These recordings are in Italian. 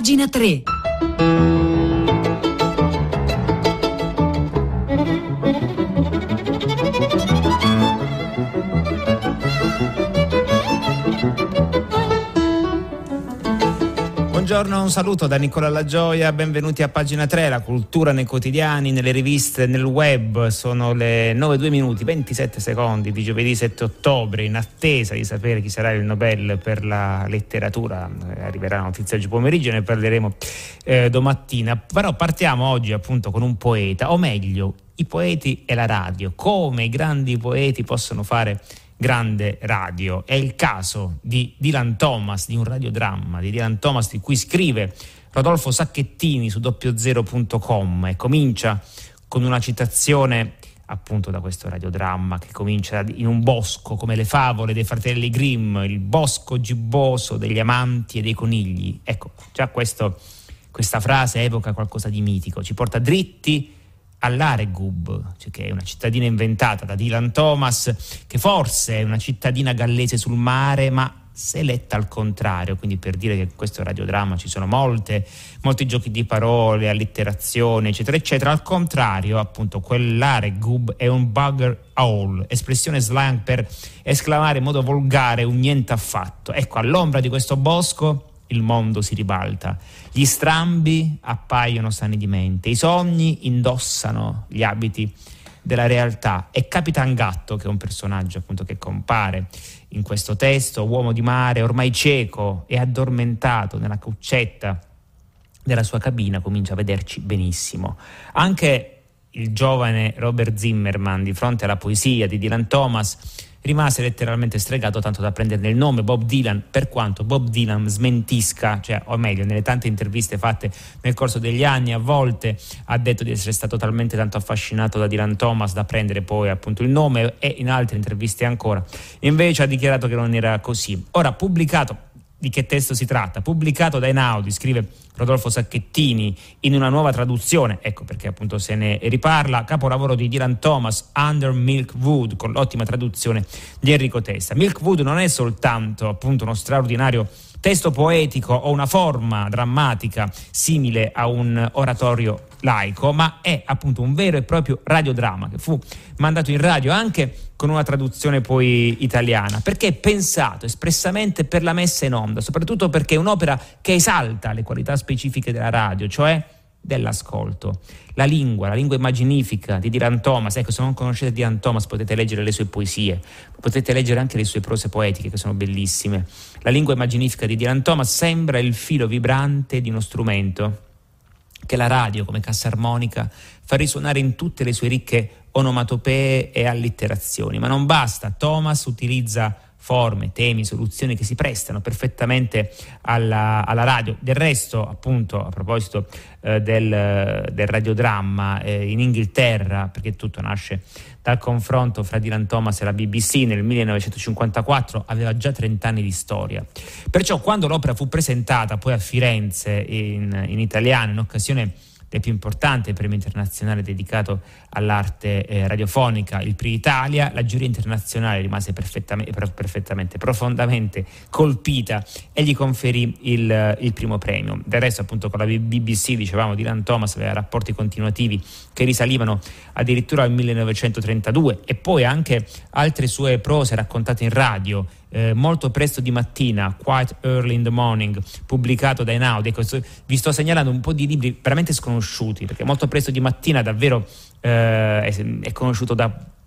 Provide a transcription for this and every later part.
pagina 3. Buongiorno, un saluto da Nicola Lagioia, benvenuti a pagina 3, la cultura nei quotidiani, nelle riviste, nel web. Sono le 9-2 minuti, 27 secondi di giovedì 7 ottobre, in attesa di sapere chi sarà il Nobel per la letteratura. Eh, arriverà la notizia oggi pomeriggio, ne parleremo eh, domattina. Però partiamo oggi appunto con un poeta, o meglio, i poeti e la radio, come i grandi poeti possono fare grande radio. È il caso di Dylan Thomas, di un radiodramma, di Dylan Thomas di cui scrive Rodolfo Sacchettini su doppiozero.com e comincia con una citazione appunto da questo radiodramma che comincia in un bosco come le favole dei fratelli Grimm, il bosco gibboso degli amanti e dei conigli. Ecco, già questo, questa frase evoca qualcosa di mitico, ci porta dritti all'Aregub, cioè che è una cittadina inventata da Dylan Thomas, che forse è una cittadina gallese sul mare, ma se letta al contrario, quindi per dire che in questo radiodramma ci sono molte, molti giochi di parole, allitterazioni, eccetera, eccetera, al contrario, appunto, quell'Aregub è un bugger owl, espressione slang per esclamare in modo volgare un niente affatto. Ecco, all'ombra di questo bosco il mondo si ribalta. Gli strambi appaiono sani di mente, i sogni indossano gli abiti della realtà e Capitan Gatto, che è un personaggio appunto che compare in questo testo, uomo di mare, ormai cieco e addormentato nella cuccetta della sua cabina, comincia a vederci benissimo. Anche il giovane Robert Zimmerman, di fronte alla poesia di Dylan Thomas, rimase letteralmente stregato tanto da prenderne il nome Bob Dylan, per quanto Bob Dylan smentisca, cioè, o meglio, nelle tante interviste fatte nel corso degli anni, a volte ha detto di essere stato talmente tanto affascinato da Dylan Thomas da prendere poi appunto il nome e in altre interviste ancora, invece ha dichiarato che non era così. Ora, pubblicato di che testo si tratta, pubblicato da Enaudi, scrive Rodolfo Sacchettini in una nuova traduzione, ecco perché appunto se ne riparla, capolavoro di Dylan Thomas, Under Milk Wood, con l'ottima traduzione di Enrico Testa. Milk Wood non è soltanto appunto uno straordinario testo poetico o una forma drammatica simile a un oratorio laico, ma è appunto un vero e proprio radiodramma che fu mandato in radio anche con una traduzione poi italiana, perché è pensato espressamente per la messa in onda, soprattutto perché è un'opera che esalta le qualità specifiche della radio, cioè dell'ascolto. La lingua, la lingua immaginifica di Dylan Thomas, ecco se non conoscete Dylan Thomas potete leggere le sue poesie, potete leggere anche le sue prose poetiche che sono bellissime. La lingua immaginifica di Dylan Thomas sembra il filo vibrante di uno strumento che la radio come cassa armonica fa risuonare in tutte le sue ricche onomatopee e allitterazioni. Ma non basta, Thomas utilizza forme, temi, soluzioni che si prestano perfettamente alla, alla radio. Del resto, appunto, a proposito eh, del, del, radiodramma eh, in Inghilterra, perché tutto nasce dal confronto fra Dylan Thomas e la BBC nel 1954, aveva già 30 anni di storia. Perciò quando l'opera fu presentata poi a Firenze in, in italiano, in occasione del più importante premio internazionale dedicato all'arte eh, radiofonica, il PRI Italia, la giuria internazionale rimase perfettamente, perfettamente, profondamente colpita e gli conferì il, il, primo premio. Del resto appunto con la BBC, dicevamo, Dylan Thomas aveva rapporti continuativi che risalivano addirittura al 1932 e poi anche altre sue prose raccontate in radio eh, molto presto di mattina, Quite Early in the Morning, pubblicato da Enaudi. Ecco, vi sto segnalando un po' di libri veramente sconosciuti, perché molto presto di mattina davvero eh, è, è conosciuto da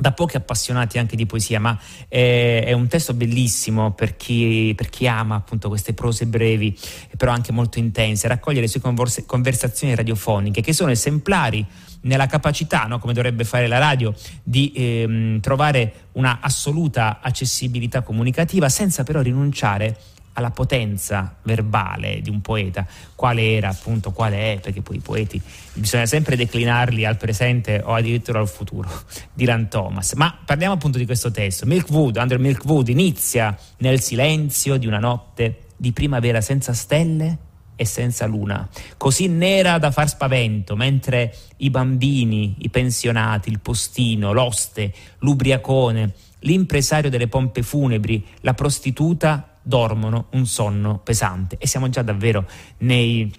da pochi appassionati anche di poesia, ma è, è un testo bellissimo per chi, per chi, ama appunto queste prose brevi, però anche molto intense, raccoglie le sue conversazioni radiofoniche che sono esemplari nella capacità, no, come dovrebbe fare la radio, di ehm, trovare una assoluta accessibilità comunicativa senza però rinunciare alla potenza verbale di un poeta, quale era appunto, quale è, perché poi i poeti bisogna sempre declinarli al presente o addirittura al futuro, Dylan Thomas. Ma parliamo appunto di questo testo. Milkwood, Under Milkwood inizia nel silenzio di una notte di primavera senza stelle e senza luna, così nera da far spavento, mentre i bambini, i pensionati, il postino, l'oste, l'ubriacone, l'impresario delle pompe funebri, la prostituta dormono un sonno pesante. E siamo già davvero nei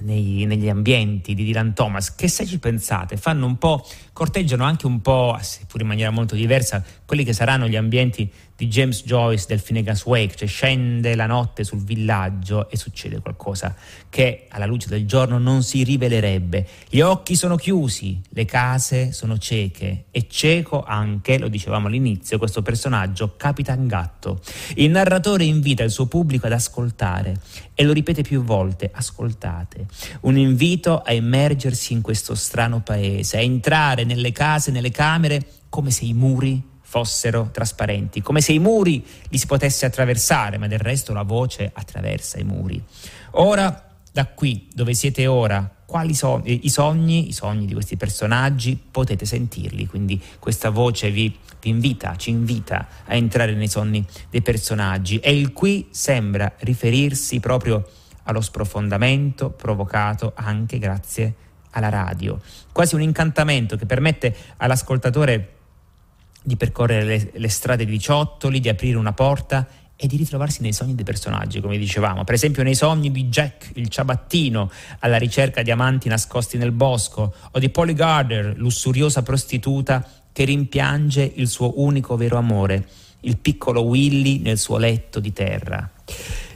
nei, negli ambienti di Dylan Thomas, che se ci pensate fanno un po', corteggiano anche un po', seppur in maniera molto diversa, quelli che saranno gli ambienti di James Joyce del Finnegan's Wake, cioè scende la notte sul villaggio e succede qualcosa che alla luce del giorno non si rivelerebbe. Gli occhi sono chiusi, le case sono cieche e cieco anche, lo dicevamo all'inizio, questo personaggio Capitan Gatto. Il narratore invita il suo pubblico ad ascoltare e lo ripete più volte, ascoltate. Un invito a immergersi in questo strano paese, a entrare nelle case, nelle camere come se i muri fossero trasparenti, come se i muri li si potesse attraversare, ma del resto la voce attraversa i muri. Ora, da qui dove siete ora, quali sono i sogni, i sogni di questi personaggi, potete sentirli, quindi questa voce vi, vi invita, ci invita a entrare nei sogni dei personaggi e il qui sembra riferirsi proprio allo sprofondamento provocato anche grazie alla radio, quasi un incantamento che permette all'ascoltatore di percorrere le, le strade di ciottoli, di aprire una porta e di ritrovarsi nei sogni dei personaggi, come dicevamo. Per esempio nei sogni di Jack, il ciabattino, alla ricerca di amanti nascosti nel bosco, o di Polly Gardner, lussuriosa prostituta che rimpiange il suo unico vero amore, il piccolo Willy nel suo letto di terra.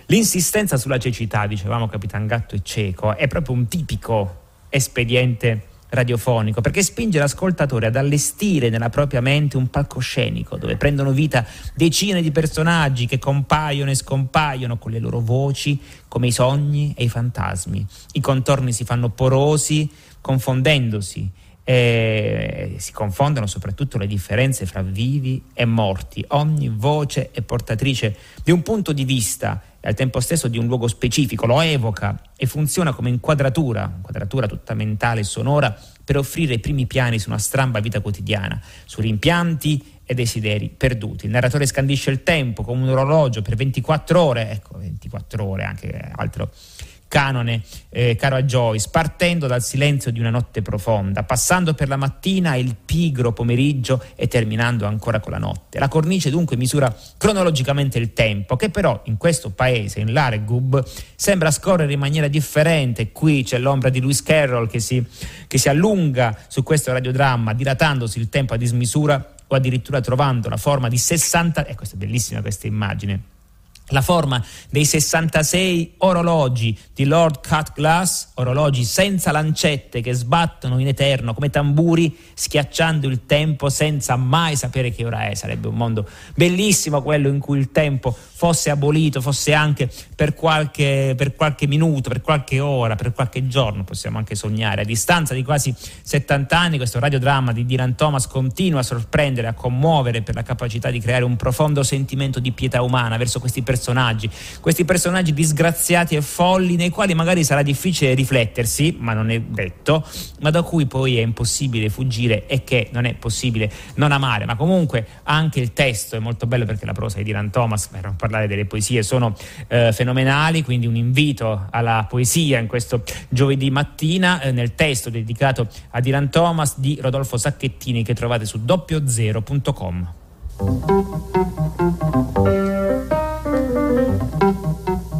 L'insistenza sulla cecità, dicevamo Capitan Gatto e Cieco, è proprio un tipico espediente radiofonico, perché spinge l'ascoltatore ad allestire nella propria mente un palcoscenico dove prendono vita decine di personaggi che compaiono e scompaiono con le loro voci come i sogni e i fantasmi. I contorni si fanno porosi, confondendosi. E si confondono soprattutto le differenze fra vivi e morti. Ogni voce è portatrice di un punto di vista e al tempo stesso di un luogo specifico, lo evoca e funziona come inquadratura, inquadratura tutta mentale e sonora, per offrire i primi piani su una stramba vita quotidiana, su rimpianti e desideri perduti. Il narratore scandisce il tempo come un orologio per 24 ore, ecco 24 ore anche altro canone eh, caro a Joyce, partendo dal silenzio di una notte profonda, passando per la mattina e il pigro pomeriggio e terminando ancora con la notte. La cornice dunque misura cronologicamente il tempo, che però in questo paese, in l'Aregub, sembra scorrere in maniera differente. Qui c'è l'ombra di Lewis Carroll che si, che si allunga su questo radiodramma, dilatandosi il tempo a dismisura o addirittura trovando la forma di 60... E eh, questa è bellissima questa immagine la forma dei 66 orologi di Lord Cut Glass, orologi senza lancette che sbattono in eterno come tamburi, schiacciando il tempo senza mai sapere che ora è. Sarebbe un mondo bellissimo quello in cui il tempo fosse abolito, fosse anche per qualche, per qualche minuto, per qualche ora, per qualche giorno, possiamo anche sognare. A distanza di quasi 70 anni questo radiodramma di Dylan Thomas continua a sorprendere, a commuovere per la capacità di creare un profondo sentimento di pietà umana verso questi personaggi personaggi, questi personaggi disgraziati e folli nei quali magari sarà difficile riflettersi, ma non è detto, ma da cui poi è impossibile fuggire e che non è possibile non amare, ma comunque anche il testo è molto bello perché la prosa di Dylan Thomas, per non parlare delle poesie, sono eh, fenomenali, quindi un invito alla poesia in questo giovedì mattina eh, nel testo dedicato a Dylan Thomas di Rodolfo Sacchettini che trovate su doppiozero.com. Thank you.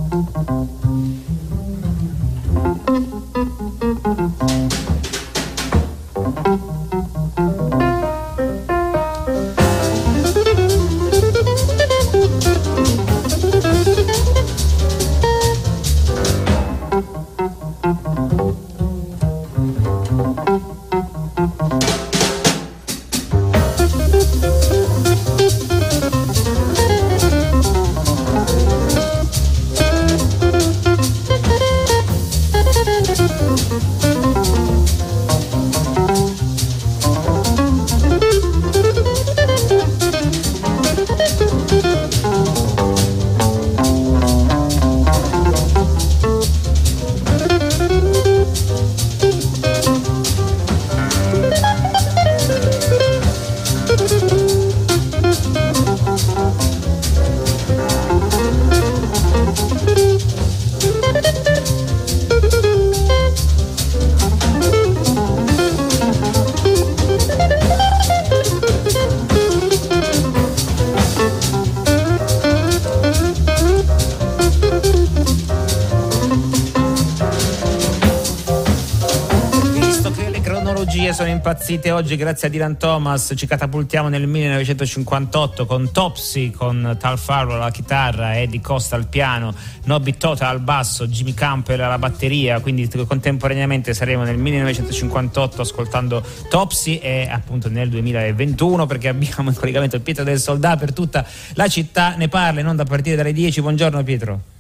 Impazzite oggi grazie a Dylan Thomas. Ci catapultiamo nel 1958 con Topsy, con Tal Farrow alla chitarra, Eddie Costa al piano, Nobby Tota al basso, Jimmy Campbell alla batteria. Quindi contemporaneamente saremo nel 1958 ascoltando Topsy e appunto nel 2021 perché abbiamo in collegamento Pietro del Soldato per tutta la città. Ne parla in onda a partire dalle 10. Buongiorno Pietro.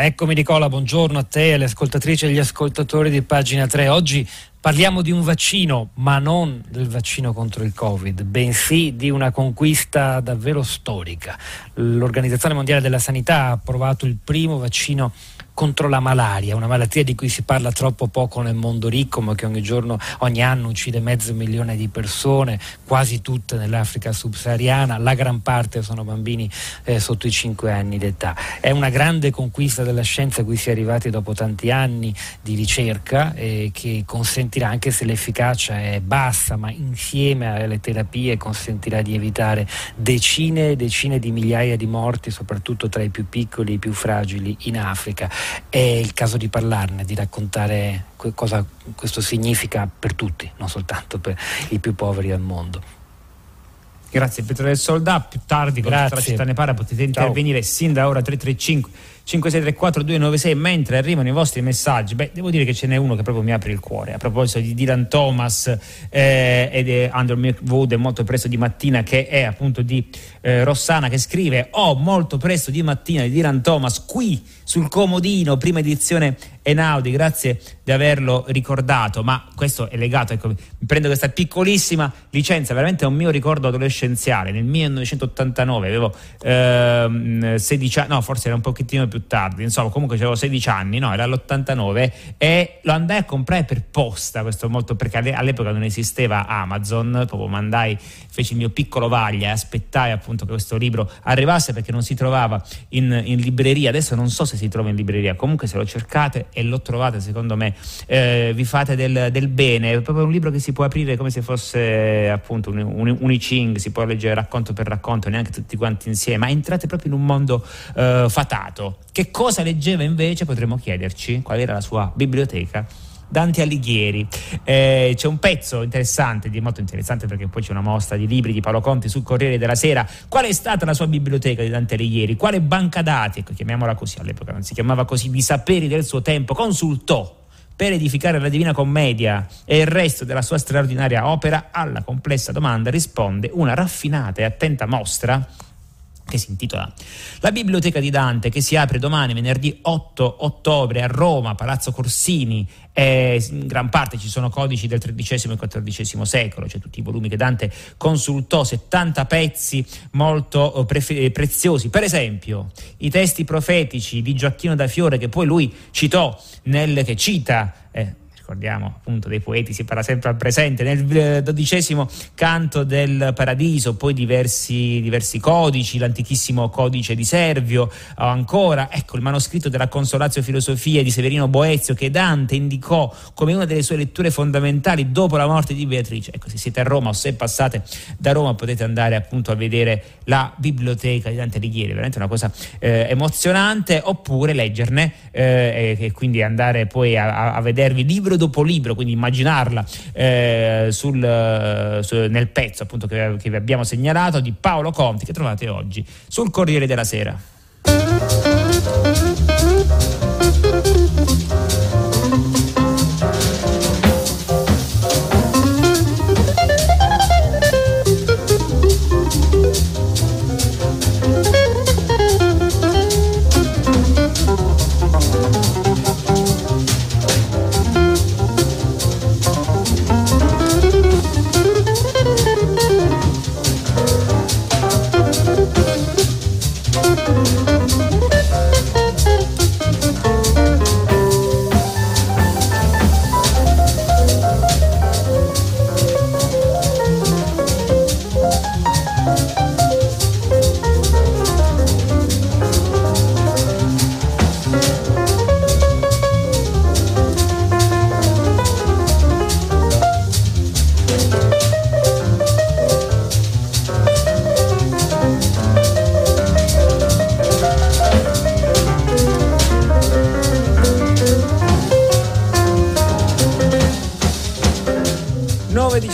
Eccomi Nicola, buongiorno a te, alle ascoltatrici e agli ascoltatori di pagina 3. Oggi parliamo di un vaccino, ma non del vaccino contro il Covid, bensì di una conquista davvero storica. L'Organizzazione Mondiale della Sanità ha approvato il primo vaccino contro la malaria, una malattia di cui si parla troppo poco nel mondo ricco, ma che ogni giorno, ogni anno uccide mezzo milione di persone, quasi tutte nell'Africa subsahariana, la gran parte sono bambini eh, sotto i 5 anni d'età. È una grande conquista della scienza a cui si è arrivati dopo tanti anni di ricerca eh, che consentirà, anche se l'efficacia è bassa, ma insieme alle terapie consentirà di evitare decine e decine di migliaia di morti, soprattutto tra i più piccoli e i più fragili in Africa è il caso di parlarne, di raccontare cosa questo significa per tutti, non soltanto per i più poveri al mondo. Grazie Pietro del Soldà, più tardi con la città ne parla potete intervenire Ciao. sin da ora 335 5634 296 mentre arrivano i vostri messaggi. Beh devo dire che ce n'è uno che proprio mi apre il cuore. A proposito di Dylan Thomas eh, ed è Under Milkwood molto presto di mattina che è appunto di eh, Rossana che scrive oh molto presto di mattina di Dylan Thomas qui sul comodino prima edizione Enaudi grazie di averlo ricordato ma questo è legato ecco prendo questa piccolissima licenza veramente è un mio ricordo adolescenziale. Nel 1989 avevo ehm, 16 anni no forse era un pochettino più tardi, insomma comunque avevo 16 anni, no, era l'89 e lo andai a comprare per posta, questo molto perché all'epoca non esisteva Amazon, proprio mandai, feci il mio piccolo vaglia e aspettai appunto che questo libro arrivasse perché non si trovava in, in, libreria, adesso non so se si trova in libreria, comunque se lo cercate e lo trovate secondo me eh, vi fate del, del, bene, è proprio un libro che si può aprire come se fosse appunto un, un, un I Ching, si può leggere racconto per racconto, neanche tutti quanti insieme, ma entrate proprio in un mondo eh, fatato che cosa leggeva invece? Potremmo chiederci qual era la sua biblioteca. Dante Alighieri. Eh, c'è un pezzo interessante, molto interessante perché poi c'è una mostra di libri di Paolo Conti sul Corriere della Sera. Qual è stata la sua biblioteca di Dante Alighieri? Quale banca dati, ecco, chiamiamola così all'epoca, non si chiamava così, di saperi del suo tempo, consultò per edificare la Divina Commedia e il resto della sua straordinaria opera? Alla complessa domanda risponde una raffinata e attenta mostra che si intitola La Biblioteca di Dante, che si apre domani, venerdì 8 ottobre a Roma, Palazzo Corsini. Eh, in gran parte ci sono codici del XIII e XIV secolo, cioè tutti i volumi che Dante consultò, 70 pezzi molto eh, pre- preziosi. Per esempio, i testi profetici di Gioacchino da Fiore, che poi lui citò, nel, che cita. Eh, ricordiamo appunto dei poeti, si parla sempre al presente, nel eh, dodicesimo canto del Paradiso, poi diversi, diversi codici, l'antichissimo codice di Servio, o ancora ecco il manoscritto della Consolatio Filosofia di Severino Boezio che Dante indicò come una delle sue letture fondamentali dopo la morte di Beatrice. Ecco, se siete a Roma o se passate da Roma potete andare appunto a vedere la biblioteca di Dante Alighieri, veramente una cosa eh, emozionante, oppure leggerne eh, e, quindi andare poi a, a vedervi libro dopo libro, quindi immaginarla eh, sul, su, nel pezzo appunto che, che vi abbiamo segnalato di Paolo Conti che trovate oggi sul Corriere della Sera.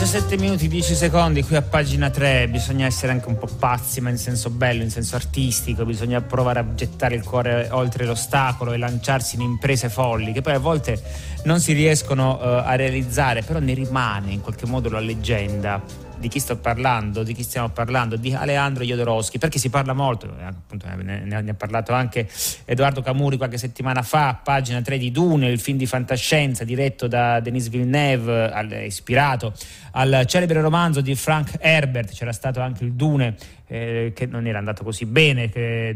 9-17 minuti 10 secondi qui a pagina 3 bisogna essere anche un po' pazzi ma in senso bello, in senso artistico. Bisogna provare a gettare il cuore oltre l'ostacolo e lanciarsi in imprese folli che poi a volte non si riescono uh, a realizzare però ne rimane in qualche modo la leggenda di chi sto parlando, di chi stiamo parlando, di Aleandro Jodorowsky, perché si parla molto, eh, appunto, ne, ne, ha parlato anche Edoardo Camuri qualche settimana fa, pagina 3 di Dune, il film di fantascienza diretto da Denis Villeneuve, al, ispirato al celebre romanzo di Frank Herbert, c'era stato anche il Dune eh, che non era andato così bene,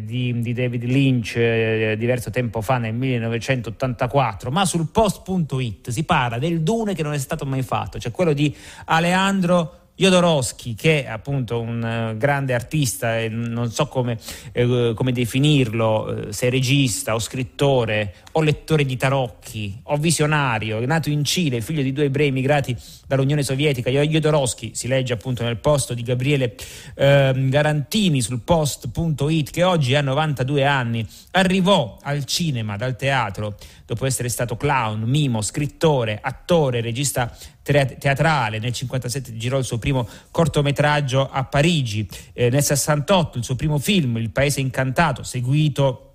di, di, David Lynch eh, diverso tempo fa nel 1984, ma sul post.it si parla del Dune che non è stato mai fatto, cioè quello di Aleandro Jodorowsky, che è appunto un uh, grande artista, non so come, eh, come definirlo, eh, se regista o scrittore o lettore di tarocchi o visionario, nato in Cile, figlio di due ebrei migrati dall'Unione Sovietica, Jodorowsky, si legge appunto nel posto di Gabriele eh, Garantini sul post.it, che oggi ha 92 anni, arrivò al cinema dal teatro dopo essere stato clown, mimo, scrittore, attore, regista teatrale, nel 1957 girò il suo primo cortometraggio a Parigi, eh, nel 68 il suo primo film Il Paese Incantato, seguito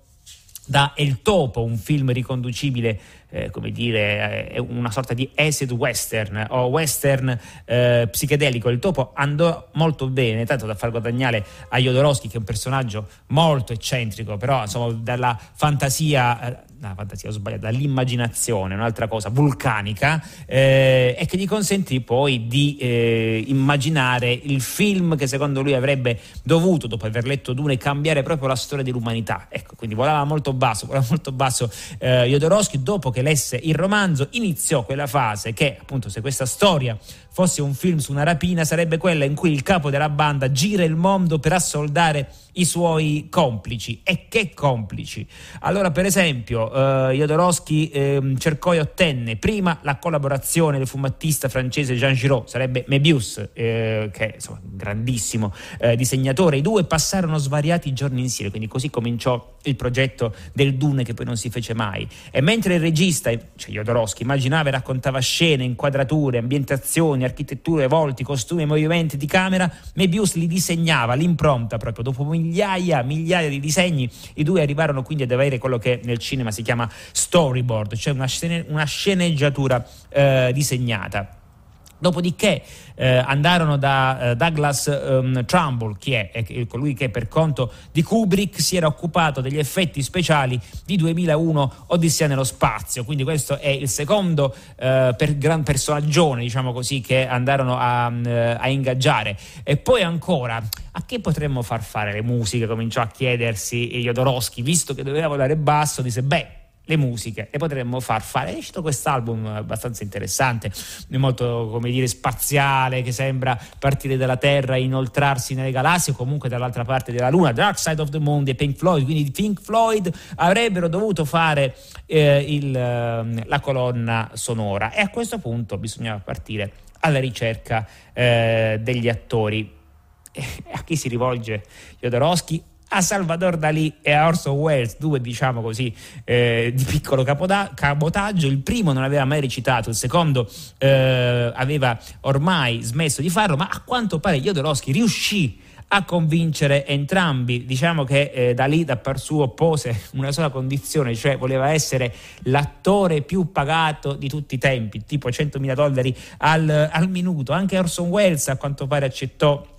da El Topo, un film riconducibile, eh, come dire, eh, una sorta di acid western o western eh, psichedelico. Il Topo andò molto bene, tanto da far guadagnare a Jodorowsky, che è un personaggio molto eccentrico, però insomma dalla fantasia eh, la fantasia, ho sbagliato, dall'immaginazione, un'altra cosa vulcanica, eh, e che gli consentì poi di eh, immaginare il film che secondo lui avrebbe dovuto, dopo aver letto Dune, cambiare proprio la storia dell'umanità. Ecco, quindi volava molto basso, volava molto basso eh, Jodorowsky, dopo che lesse il romanzo, iniziò quella fase che, appunto, se questa storia fosse un film su una rapina, sarebbe quella in cui il capo della banda gira il mondo per assoldare i suoi complici. E che complici? Allora, per esempio, eh, Jodorowsky eh, cercò e ottenne prima la collaborazione del fumettista francese Jean Giraud, sarebbe Mebius, eh, che è un grandissimo eh, disegnatore. I due passarono svariati giorni insieme, quindi così cominciò il progetto del Dune che poi non si fece mai. E mentre il regista, cioè Jodorowsky, immaginava e raccontava scene, inquadrature, ambientazioni, architetture, volti, costumi movimenti di camera, Mebius li disegnava, l'impronta proprio. Dopo migliaia, migliaia di disegni, i due arrivarono quindi ad avere quello che nel cinema si chiama storyboard, cioè una, scene, una sceneggiatura eh, disegnata. Dopodiché eh, andarono da eh, Douglas um, Trumbull, chi è? è? colui che per conto di Kubrick si era occupato degli effetti speciali di 2001 Odissea nello spazio. Quindi questo è il secondo eh, per gran personaggione, diciamo così, che andarono a, eh, a, ingaggiare. E poi ancora, a che potremmo far fare le musiche? Cominciò a chiedersi Jodorowsky, visto che doveva volare basso, disse, beh, le musiche le potremmo far fare. È uscito quest'album abbastanza interessante, molto come dire spaziale, che sembra partire dalla Terra e inoltrarsi nelle galassie o comunque dall'altra parte della Luna, Dark Side of the Moon di Pink Floyd. Quindi Pink Floyd avrebbero dovuto fare eh, il, ehm, la colonna sonora e a questo punto bisognava partire alla ricerca eh, degli attori. E a chi si rivolge Jodorowsky? A Salvador Dalì e a Orson Welles, due diciamo così eh, di piccolo capoda- cabotaggio. Il primo non aveva mai recitato, il secondo eh, aveva ormai smesso di farlo, ma a quanto pare Jodorowsky riuscì a convincere entrambi. Diciamo che eh, da lì da par suo pose una sola condizione, cioè voleva essere l'attore più pagato di tutti i tempi, tipo 100.000 dollari al, al minuto. Anche Orson Welles a quanto pare accettò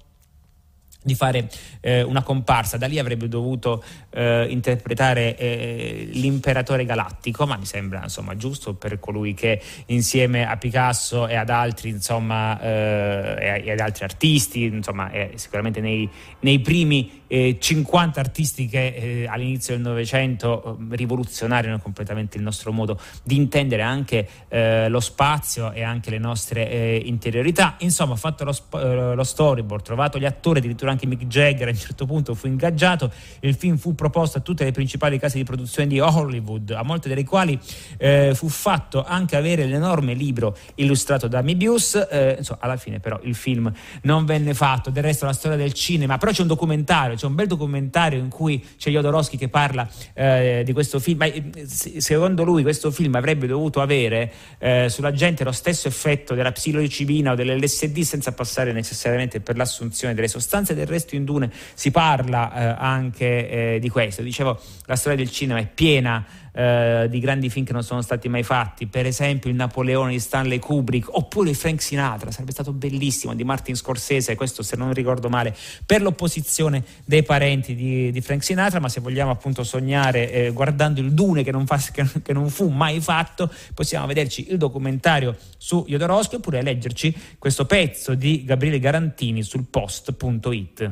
di fare eh, una comparsa, da lì avrebbe dovuto eh, interpretare eh, l'imperatore galattico, ma mi sembra insomma, giusto per colui che insieme a Picasso e ad altri insomma, eh, e ad altri artisti, insomma, sicuramente nei, nei primi 50 artisti che eh, all'inizio del Novecento eh, rivoluzionarono completamente il nostro modo di intendere anche eh, lo spazio e anche le nostre interiorità. Insomma, fatto lo, lo storyboard, trovato gli attori addirittura anche Mick Jagger a un certo punto fu ingaggiato, il film fu proposto a tutte le principali case di produzione di Hollywood, a molte delle quali eh, fu fatto anche avere l'enorme libro illustrato da Mibius, eh, insomma, alla fine però il film non venne fatto, del resto la storia del cinema, però c'è un documentario, c'è un bel documentario in cui c'è Jodorowsky che parla eh, di questo film, ma eh, secondo lui questo film avrebbe dovuto avere eh, sulla gente lo stesso effetto della psilocibina o dell'LSD senza passare necessariamente per l'assunzione delle sostanze, del resto in Dune si parla eh, anche eh, di questo, dicevo la storia del cinema è piena eh, di grandi film che non sono stati mai fatti, per esempio il Napoleone di Stanley Kubrick, oppure Frank Sinatra, sarebbe stato bellissimo, di Martin Scorsese, questo se non ricordo male, per l'opposizione dei parenti di, di Frank Sinatra, ma se vogliamo appunto sognare eh, guardando il Dune che non, fa, che, che non, fu mai fatto, possiamo vederci il documentario su Jodorowsky oppure leggerci questo pezzo di Gabriele Garantini sul post.it.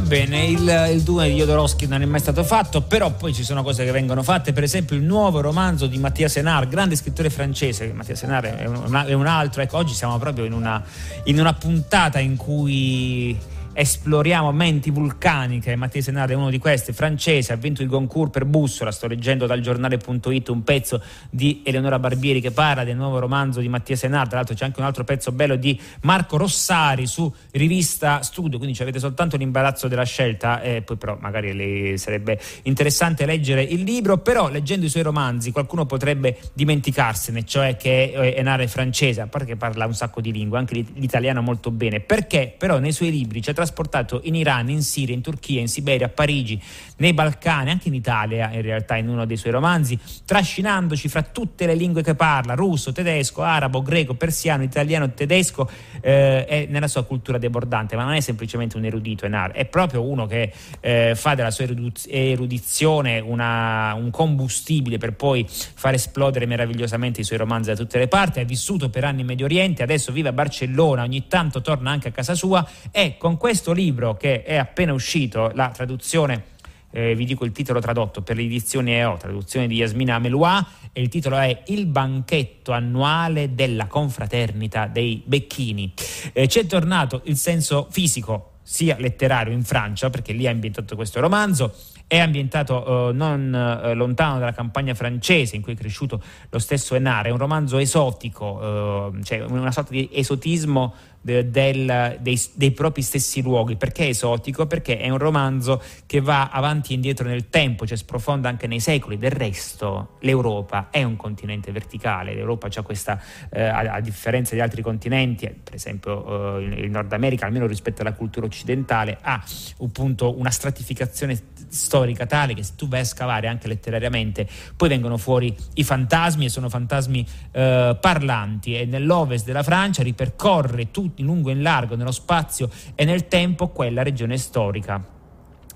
va bene, il, il Dune di Jodorowsky non è mai stato fatto, però poi ci sono cose che vengono fatte, per esempio il nuovo romanzo di Mattia Senar, grande scrittore francese, Mattia Senar è un, è un altro, ecco, oggi siamo proprio in una, in una puntata in cui esploriamo menti vulcaniche. Matteo Senare è uno di questi, francese, ha vinto il Goncourt per Bussola. Sto leggendo dal giornale.it un pezzo di Eleonora Barbieri che parla del nuovo romanzo di Mattia Senare. Tra l'altro c'è anche un altro pezzo bello di Marco Rossari su rivista Studio, quindi avete soltanto l'imbarazzo della scelta, e poi però magari sarebbe interessante leggere il libro, però leggendo i suoi romanzi qualcuno potrebbe dimenticarsene, cioè che Enare è francese, a parte che parla un sacco di lingue, anche l'italiano molto bene, perché però nei suoi libri c'è trasportato in Iran, in Siria, in Turchia, in Siberia, a Parigi, nei Balcani, anche in Italia in realtà in uno dei suoi romanzi, trascinandoci fra tutte le lingue che parla, russo, tedesco, arabo, greco, persiano, italiano, tedesco, eh, e nella sua cultura debordante, ma non è semplicemente un erudito Enar, è proprio uno che eh, fa della sua erudizione una, un combustibile per poi far esplodere meravigliosamente i suoi romanzi da tutte le parti, ha vissuto per anni in Medio Oriente, adesso vive a Barcellona, ogni tanto torna anche a casa sua e con questo questo libro che è appena uscito, la traduzione eh, vi dico il titolo tradotto per l'edizione EO, traduzione di Yasmina Ameloua, e il titolo è Il banchetto annuale della confraternita dei Becchini. Eh, ci è tornato il senso fisico sia letterario in Francia, perché lì ha ambientato questo romanzo, è ambientato eh, non eh, lontano dalla campagna francese in cui è cresciuto lo stesso Enare, è un romanzo esotico, eh, cioè una sorta di esotismo del, dei, dei, propri stessi luoghi. Perché è esotico? Perché è un romanzo che va avanti e indietro nel tempo, cioè sprofonda anche nei secoli. Del resto, l'Europa è un continente verticale. L'Europa ha questa, eh, a, a, differenza di altri continenti, per esempio eh, il Nord America, almeno rispetto alla cultura occidentale, ha appunto una stratificazione storica tale che se tu vai a scavare anche letterariamente, poi vengono fuori i fantasmi e sono fantasmi eh, parlanti. E nell'ovest della Francia ripercorre tutto in lungo e in largo, nello spazio e nel tempo, quella regione storica.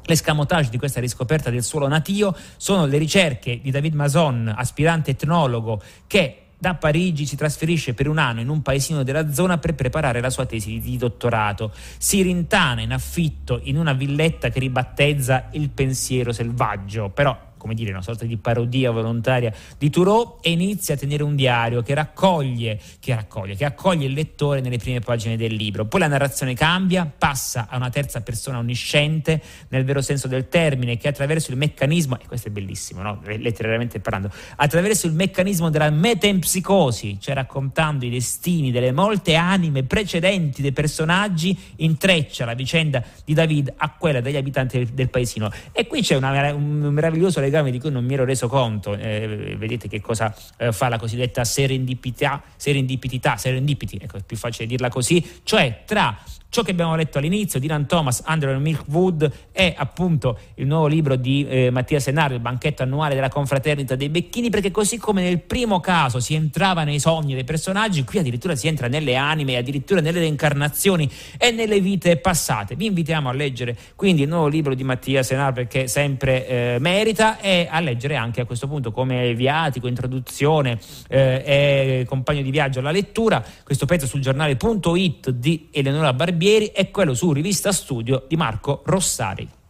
L'escamotage di questa riscoperta del suolo natio sono le ricerche di David Mason, aspirante etnologo, che da Parigi si trasferisce per un anno in un paesino della zona per preparare la sua tesi di dottorato. Si rintana in affitto in una villetta che ribattezza il pensiero selvaggio, però come dire, una sorta di parodia volontaria di Thoreau e inizia a tenere un diario che raccoglie, che raccoglie, che accoglie il lettore nelle prime pagine del libro. Poi la narrazione cambia, passa a una terza persona onnisciente, nel vero senso del termine, che attraverso il meccanismo, e questo è bellissimo, no? letterariamente parlando, attraverso il meccanismo della metempsicosi, cioè raccontando i destini delle molte anime precedenti dei personaggi, intreccia la vicenda di David a quella degli abitanti del, del paesino. E qui c'è una, un meraviglioso legame legame di cui non mi ero reso conto. Eh, vedete che cosa eh, fa la cosiddetta serendipità, serendipità, serendipity, ecco, è più facile dirla così, cioè tra ciò che abbiamo letto all'inizio, Dylan Thomas, Andrew Milkwood, è appunto il nuovo libro di eh, Mattia Senario, il banchetto annuale della confraternita dei Becchini, perché così come nel primo caso si entrava nei sogni dei personaggi, qui addirittura si entra nelle anime, addirittura nelle reincarnazioni e nelle vite passate. Vi invitiamo a leggere quindi il nuovo libro di Mattia Senario perché sempre eh, merita e a leggere anche a questo punto come viatico, introduzione eh, e compagno di viaggio alla lettura questo pezzo sul giornale.it di Eleonora Barbieri e quello su Rivista Studio di Marco Rossari.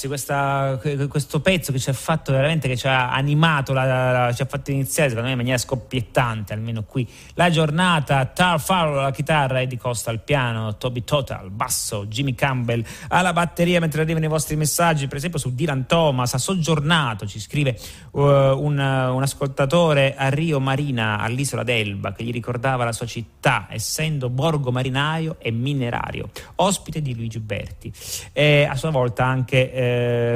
Topsy, questa, questo pezzo che ci ha fatto veramente, che ci ha animato, la, la, ci ha fatto iniziare secondo me in maniera scoppiettante, almeno qui, la giornata, Tar Farrell alla chitarra, Eddie Costa al piano, Toby Total, basso, Jimmy Campbell alla batteria mentre arrivano i vostri messaggi, per esempio su Dylan Thomas, ha soggiornato, ci scrive uh, un, un ascoltatore a Rio Marina, all'isola d'Elba, che gli ricordava la sua città, essendo borgo marinaio e minerario, ospite di Luigi Berti. E a sua volta anche eh,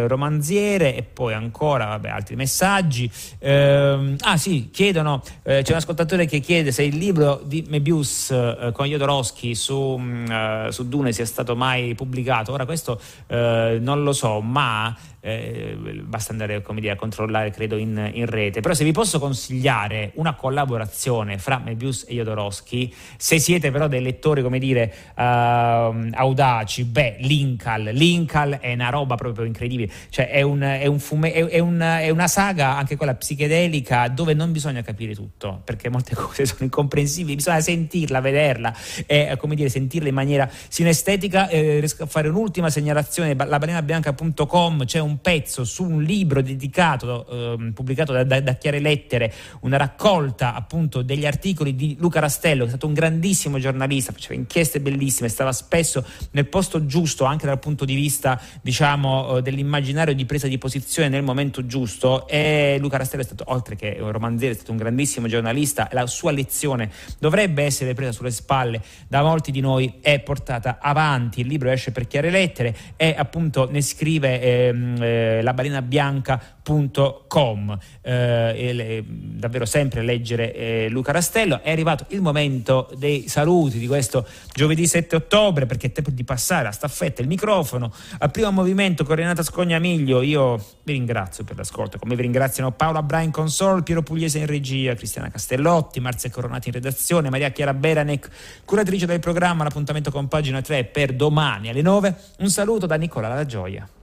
romanziere e poi ancora vabbè, altri messaggi. Eh, ah sì, chiedono, eh, c'è un ascoltatore che chiede se il libro di Mebius eh, con Jodorowsky su, mm, su, Dune sia stato mai pubblicato. Ora questo eh, non lo so, ma eh, basta andare dire, a controllare credo in, in, rete. Però se vi posso consigliare una collaborazione fra Mebius e Jodorowsky se siete però dei lettori come dire uh, audaci beh Linkal Linkal è una roba proprio incredibile. Cioè è, un, è, un fume, è, è, un, è una saga anche quella psichedelica dove non bisogna capire tutto perché molte cose sono incomprensibili. Bisogna sentirla vederla e come dire sentirla in maniera sinestetica. Eh, riesco a fare un'ultima segnalazione. La balena c'è un un pezzo su un libro dedicato, eh, pubblicato da, da, da, Chiare Lettere, una raccolta appunto degli articoli di Luca Rastello, che è stato un grandissimo giornalista, faceva inchieste bellissime, stava spesso nel posto giusto anche dal punto di vista diciamo, eh, dell'immaginario di presa di posizione nel momento giusto e Luca Rastello è stato, oltre che un romanziere, è stato un grandissimo giornalista la sua lezione dovrebbe essere presa sulle spalle da molti di noi e portata avanti. Il libro esce per Chiare Lettere e appunto ne scrive ehm, eh, labalenabianca.com. Eh, davvero sempre leggere eh, Luca Rastello. È arrivato il momento dei saluti di questo giovedì 7 ottobre perché è tempo di passare a staffetta il microfono. Al primo movimento con Renata Scognamiglio io vi ringrazio per l'ascolto, come vi ringraziano Paola Brain Consol, Piero Pugliese in regia, Cristiana Castellotti, Marzia Coronati in redazione, Maria Chiara Beranec, curatrice del programma. L'appuntamento con pagina 3 per domani alle 9. Un saluto da Nicola La Gioia.